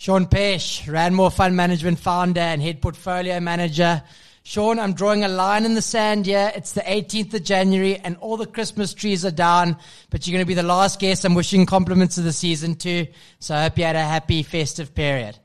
Sean Peche, Ranmore Fund Management founder and head portfolio manager. Sean, I'm drawing a line in the sand here. It's the 18th of January and all the Christmas trees are down, but you're going to be the last guest I'm wishing compliments of the season to. So I hope you had a happy festive period.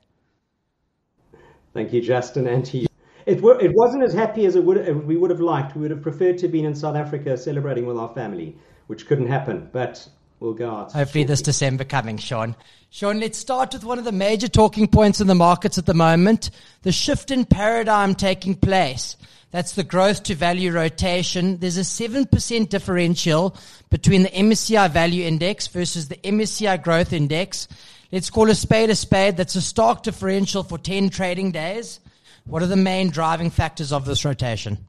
Thank you, Justin, and to you. It, were, it wasn't as happy as it would, we would have liked. We would have preferred to have been in South Africa celebrating with our family, which couldn't happen. But will go out. Hopefully, this December coming, Sean. Sean, let's start with one of the major talking points in the markets at the moment the shift in paradigm taking place. That's the growth to value rotation. There's a 7% differential between the MSCI value index versus the MSCI growth index. Let's call a spade a spade. That's a stark differential for 10 trading days. What are the main driving factors of this rotation?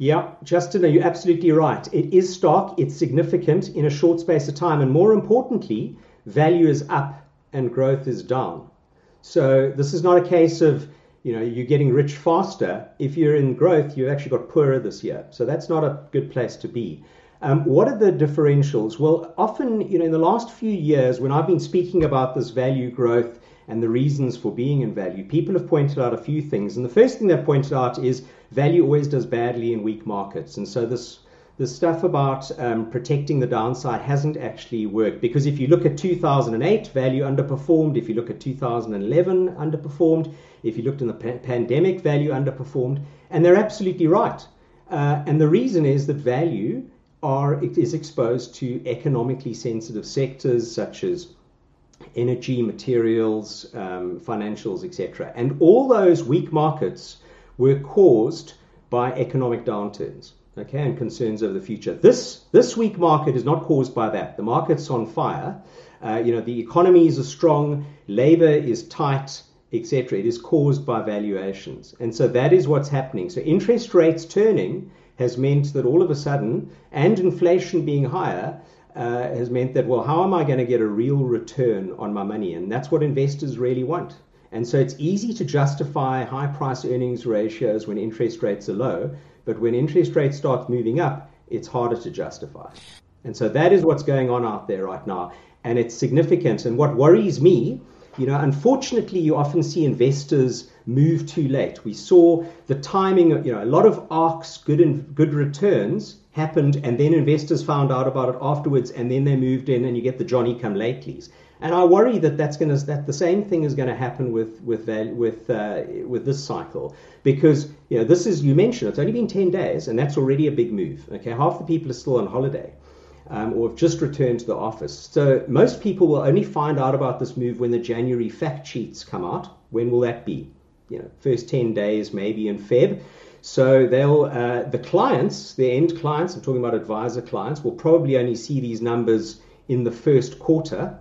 Yeah, Justin, you're absolutely right? It is stock, it's significant in a short space of time, and more importantly, value is up and growth is down. So this is not a case of you know you're getting rich faster. If you're in growth, you've actually got poorer this year. So that's not a good place to be. Um, what are the differentials? Well, often, you know, in the last few years, when I've been speaking about this value growth and the reasons for being in value, people have pointed out a few things. And the first thing they've pointed out is value always does badly in weak markets. And so this the stuff about um, protecting the downside hasn't actually worked because if you look at 2008, value underperformed. If you look at 2011, underperformed. If you looked in the pa- pandemic, value underperformed. And they're absolutely right. Uh, and the reason is that value are is exposed to economically sensitive sectors such as energy, materials, um, financials, etc. And all those weak markets were caused by economic downturns, okay, and concerns over the future. This this weak market is not caused by that. The market's on fire. Uh, you know, the economies are strong, labor is tight, etc. It is caused by valuations, and so that is what's happening. So interest rates turning has meant that all of a sudden, and inflation being higher, uh, has meant that, well, how am I going to get a real return on my money? And that's what investors really want. And so it's easy to justify high price earnings ratios when interest rates are low, but when interest rates start moving up, it's harder to justify. And so that is what's going on out there right now. And it's significant. And what worries me, you know, unfortunately, you often see investors move too late. We saw the timing, you know, a lot of ARKs, good and good returns happened, and then investors found out about it afterwards, and then they moved in, and you get the Johnny come latelys. And I worry that that's going to that the same thing is going to happen with with with uh, with this cycle because you know this is you mentioned it's only been ten days, and that's already a big move. Okay, half the people are still on holiday. Um, or have just returned to the office. So most people will only find out about this move when the January fact sheets come out. When will that be? You know, first 10 days maybe in Feb. So they'll uh, the clients, the end clients, I'm talking about advisor clients, will probably only see these numbers in the first quarter.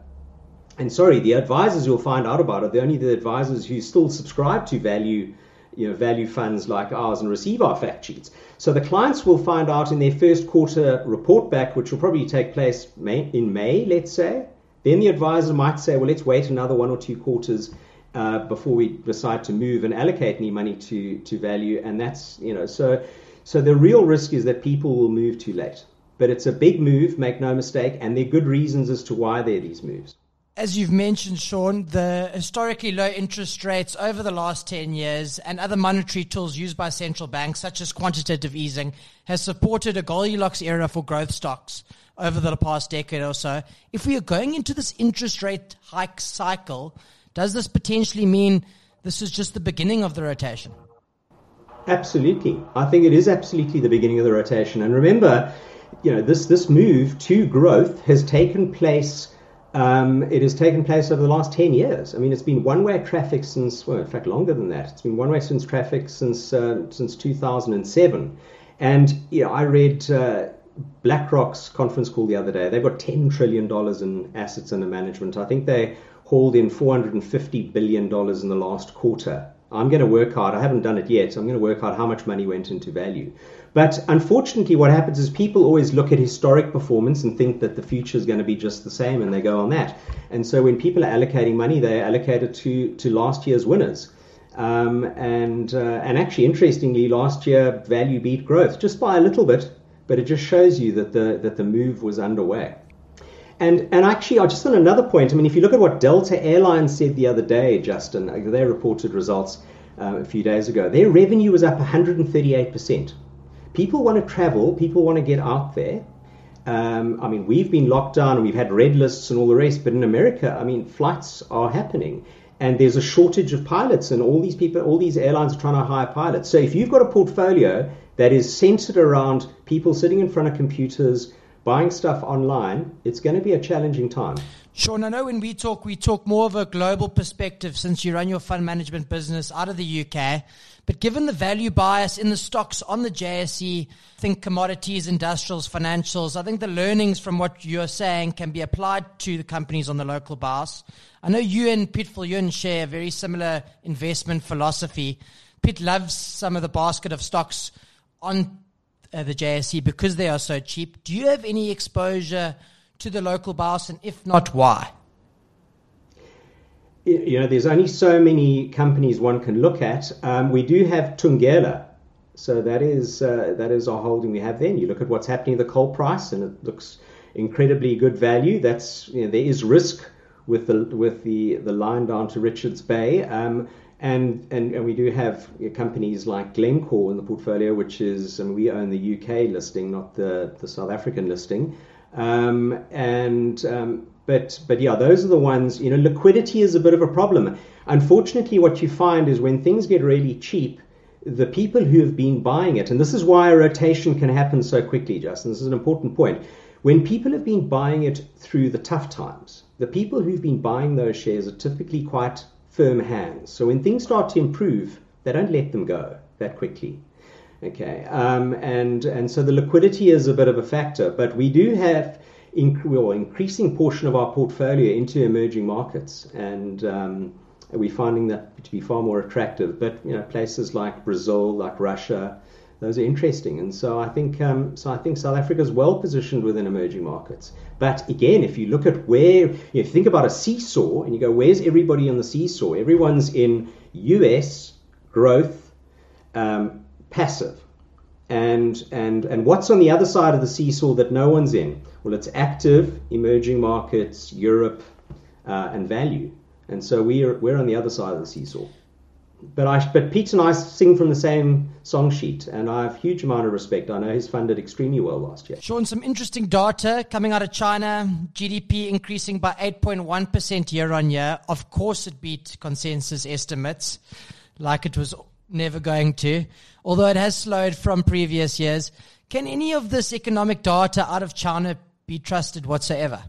And sorry, the advisors you'll find out about it, they're only the advisors who still subscribe to value, you know, value funds like ours and receive our fact sheets. So the clients will find out in their first quarter report back, which will probably take place May, in May, let's say. Then the advisor might say, well, let's wait another one or two quarters uh, before we decide to move and allocate any money to, to value. And that's, you know, so, so the real risk is that people will move too late. But it's a big move, make no mistake, and there are good reasons as to why there are these moves. As you've mentioned, Sean, the historically low interest rates over the last 10 years and other monetary tools used by central banks, such as quantitative easing, has supported a Goldilocks era for growth stocks over the past decade or so. If we are going into this interest rate hike cycle, does this potentially mean this is just the beginning of the rotation? Absolutely. I think it is absolutely the beginning of the rotation. And remember, you know, this, this move to growth has taken place. Um, it has taken place over the last 10 years. I mean, it's been one way traffic since, well, in fact, longer than that. It's been one way since traffic since, uh, since 2007. And, you know, I read uh, BlackRock's conference call the other day. They've got $10 trillion in assets under management. I think they hauled in $450 billion in the last quarter. I'm going to work hard. I haven't done it yet. So I'm going to work out how much money went into value. But unfortunately, what happens is people always look at historic performance and think that the future is going to be just the same, and they go on that. And so when people are allocating money, they allocate it to, to last year's winners. Um, and, uh, and actually, interestingly, last year value beat growth just by a little bit, but it just shows you that the, that the move was underway. And and actually, just on another point, I mean, if you look at what Delta Airlines said the other day, Justin, they reported results uh, a few days ago. Their revenue was up 138 percent. People want to travel. People want to get out there. Um, I mean, we've been locked down and we've had red lists and all the rest, but in America, I mean, flights are happening and there's a shortage of pilots, and all these people, all these airlines are trying to hire pilots. So if you've got a portfolio that is centered around people sitting in front of computers buying stuff online, it's going to be a challenging time. Sean, I know when we talk, we talk more of a global perspective since you run your fund management business out of the UK. But given the value bias in the stocks on the JSE, think commodities, industrials, financials, I think the learnings from what you're saying can be applied to the companies on the local bourse. I know you and Pete Viljoen share a very similar investment philosophy. Pete loves some of the basket of stocks on uh, the JSE because they are so cheap. Do you have any exposure to the local bourse, and if not, why? You know, there's only so many companies one can look at. Um, we do have Thungela, so that is uh, that is our holding we have. Then you look at what's happening the coal price, and it looks incredibly good value. That's you know, there is risk with the with the the line down to Richards Bay. Um, and, and, and we do have companies like Glencore in the portfolio, which is, and we own the UK listing, not the, the South African listing. Um, and um, but but yeah, those are the ones. You know, liquidity is a bit of a problem. Unfortunately, what you find is when things get really cheap, the people who have been buying it, and this is why a rotation can happen so quickly, Justin. This is an important point. When people have been buying it through the tough times, the people who've been buying those shares are typically quite firm hands. So when things start to improve, they don't let them go that quickly. Okay, um, and and so the liquidity is a bit of a factor, but we do have inc- well, increasing portion of our portfolio into emerging markets, and um, we're finding that to be far more attractive. But you know, places like Brazil, like Russia, those are interesting, and so I think um, so I think South Africa is well positioned within emerging markets. But again, if you look at where you, know, you think about a seesaw and you go, where's everybody on the seesaw? Everyone's in US growth, um, passive, and and and what's on the other side of the seesaw that no one's in? Well, it's active, emerging markets, Europe, uh, and value. And so we're we're on the other side of the seesaw but I, but Pete and I sing from the same song sheet, and I have huge amount of respect. I know he's funded extremely well last year. Sean, some interesting data coming out of China. GDP increasing by 8.1% year on year. Of course, it beat consensus estimates, like it was never going to, although it has slowed from previous years. Can any of this economic data out of China be trusted whatsoever?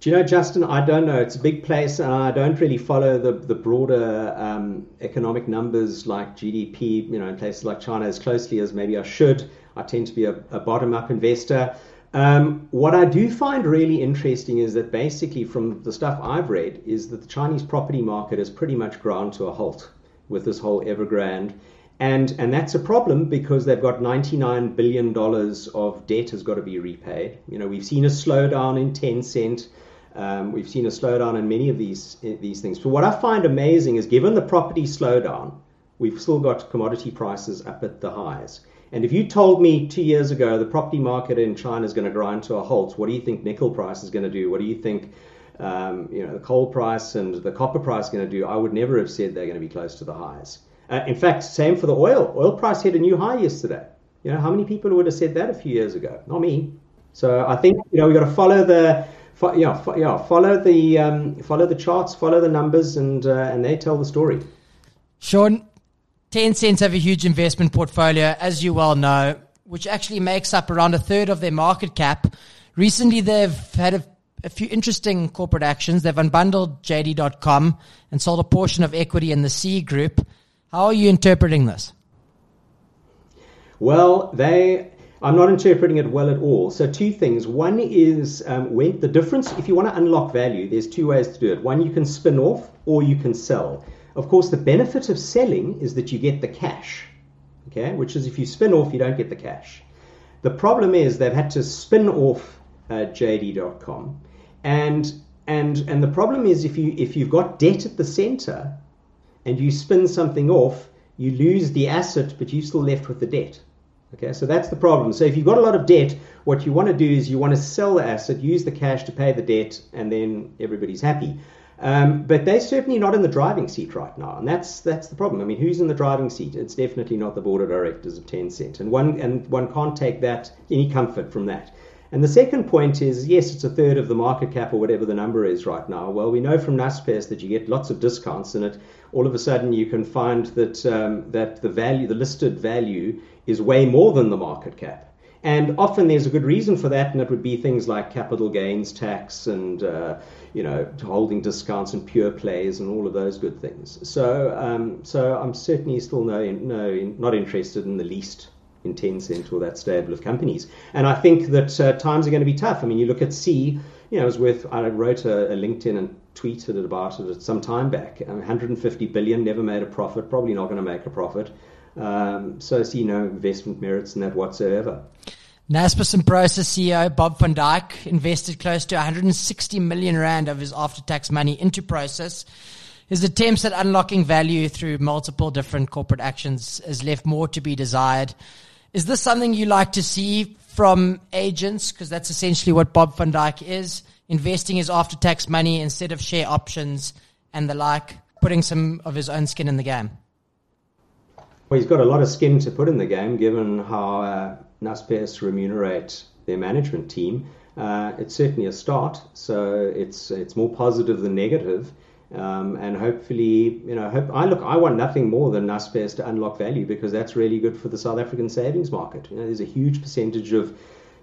Do you know, Justin? I don't know. It's a big place, and I don't really follow the the broader um, economic numbers like GDP. You know, in places like China as closely as maybe I should. I tend to be a, a bottom up investor. Um, what I do find really interesting is that basically, from the stuff I've read, is that the Chinese property market has pretty much ground to a halt with this whole Evergrande. And, and that's a problem because they've got $99 billion of debt has got to be repaid. You know, we've seen a slowdown in Tencent. Um, we've seen a slowdown in many of these these things. But what I find amazing is, given the property slowdown, we've still got commodity prices up at the highs. And if you told me two years ago the property market in China is going to grind to a halt, what do you think nickel price is going to do? What do you think um, you know the coal price and the copper price is going to do? I would never have said they're going to be close to the highs. Uh, in fact, same for the oil. Oil price hit a new high yesterday. You know how many people would have said that a few years ago? Not me. So I think you know we've got to follow the fo- yeah, fo- yeah, follow the um, follow the charts, follow the numbers, and uh, and they tell the story. Sean, Tencent have a huge investment portfolio, as you well know, which actually makes up around a third of their market cap. Recently, they've had a, a few interesting corporate actions. They've unbundled JD.com and sold a portion of equity in the Sea Group. How are you interpreting this? Well, they I'm not interpreting it well at all. So two things. One is um, when the difference. If you want to unlock value, there's two ways to do it. One, you can spin off, or you can sell. Of course, the benefit of selling is that you get the cash. Okay, which is if you spin off, you don't get the cash. The problem is they've had to spin off uh, JD.com, and and and the problem is if you if you've got debt at the center, and you spin something off, you lose the asset, but you're still left with the debt. Okay, so that's the problem. So if you've got a lot of debt, what you want to do is you want to sell the asset, use the cash to pay the debt, and then everybody's happy. Um, but they're certainly not in the driving seat right now, and that's that's the problem. I mean, who's in the driving seat? It's definitely not the board of directors of Tencent, and one and one can't take that any comfort from that. And the second point is, yes, it's a third of the market cap or whatever the number is right now. Well, we know from Naspers that you get lots of discounts, and it all of a sudden you can find that um, that the value, the listed value, is way more than the market cap. And often there's a good reason for that, and it would be things like capital gains tax and uh, you know holding discounts and pure plays and all of those good things. So um, so I'm certainly still no no not interested in the least in Tencent or that stable of companies. And I think that uh, times are going to be tough. I mean, you look at Sea, you know, it was worth, I wrote a, a LinkedIn and tweeted about it some time back. 150 billion, never made a profit, probably not going to make a profit. Um, so I see no investment merits in that whatsoever. Naspers and Prosus CEO Bob van Dijk invested close to 160 million rand of his after-tax money into Prosus. His attempts at unlocking value through multiple different corporate actions has left more to be desired. Is this something you like to see from agents? Because that's essentially what Bob van Dijk is investing his after tax money instead of share options and the like, putting some of his own skin in the game. Well, he's got a lot of skin to put in the game given how uh, Naspers remunerate their management team. Uh, it's certainly a start, so it's it's more positive than negative. Um, and hopefully, you know, hope, I look. I want nothing more than Naspers to unlock value because that's really good for the South African savings market. You know, there's a huge percentage of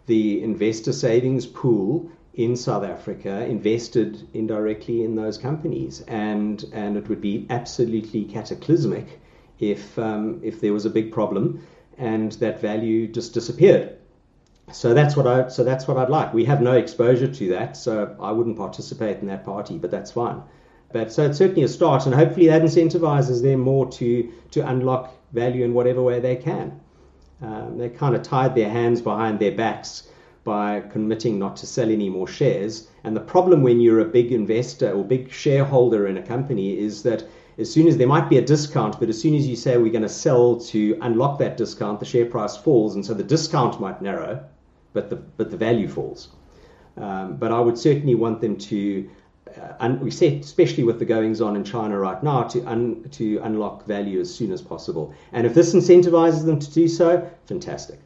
the investor savings pool in South Africa invested indirectly in those companies, and and it would be absolutely cataclysmic if um, if there was a big problem and that value just disappeared. So that's what I so that's what I'd like. We have no exposure to that, so I wouldn't participate in that party, but that's fine. But so it's certainly a start, and hopefully that incentivizes them more to to unlock value in whatever way they can. Um, they kind of tied their hands behind their backs by committing not to sell any more shares. And the problem when you're a big investor or big shareholder in a company is that as soon as there might be a discount, but as soon as you say we're going to sell to unlock that discount, the share price falls, and so the discount might narrow, but the but the value falls. Um, but I would certainly want them to uh, we said, especially with the goings on in China right now, to un, to unlock value as soon as possible. And if this incentivizes them to do so, fantastic.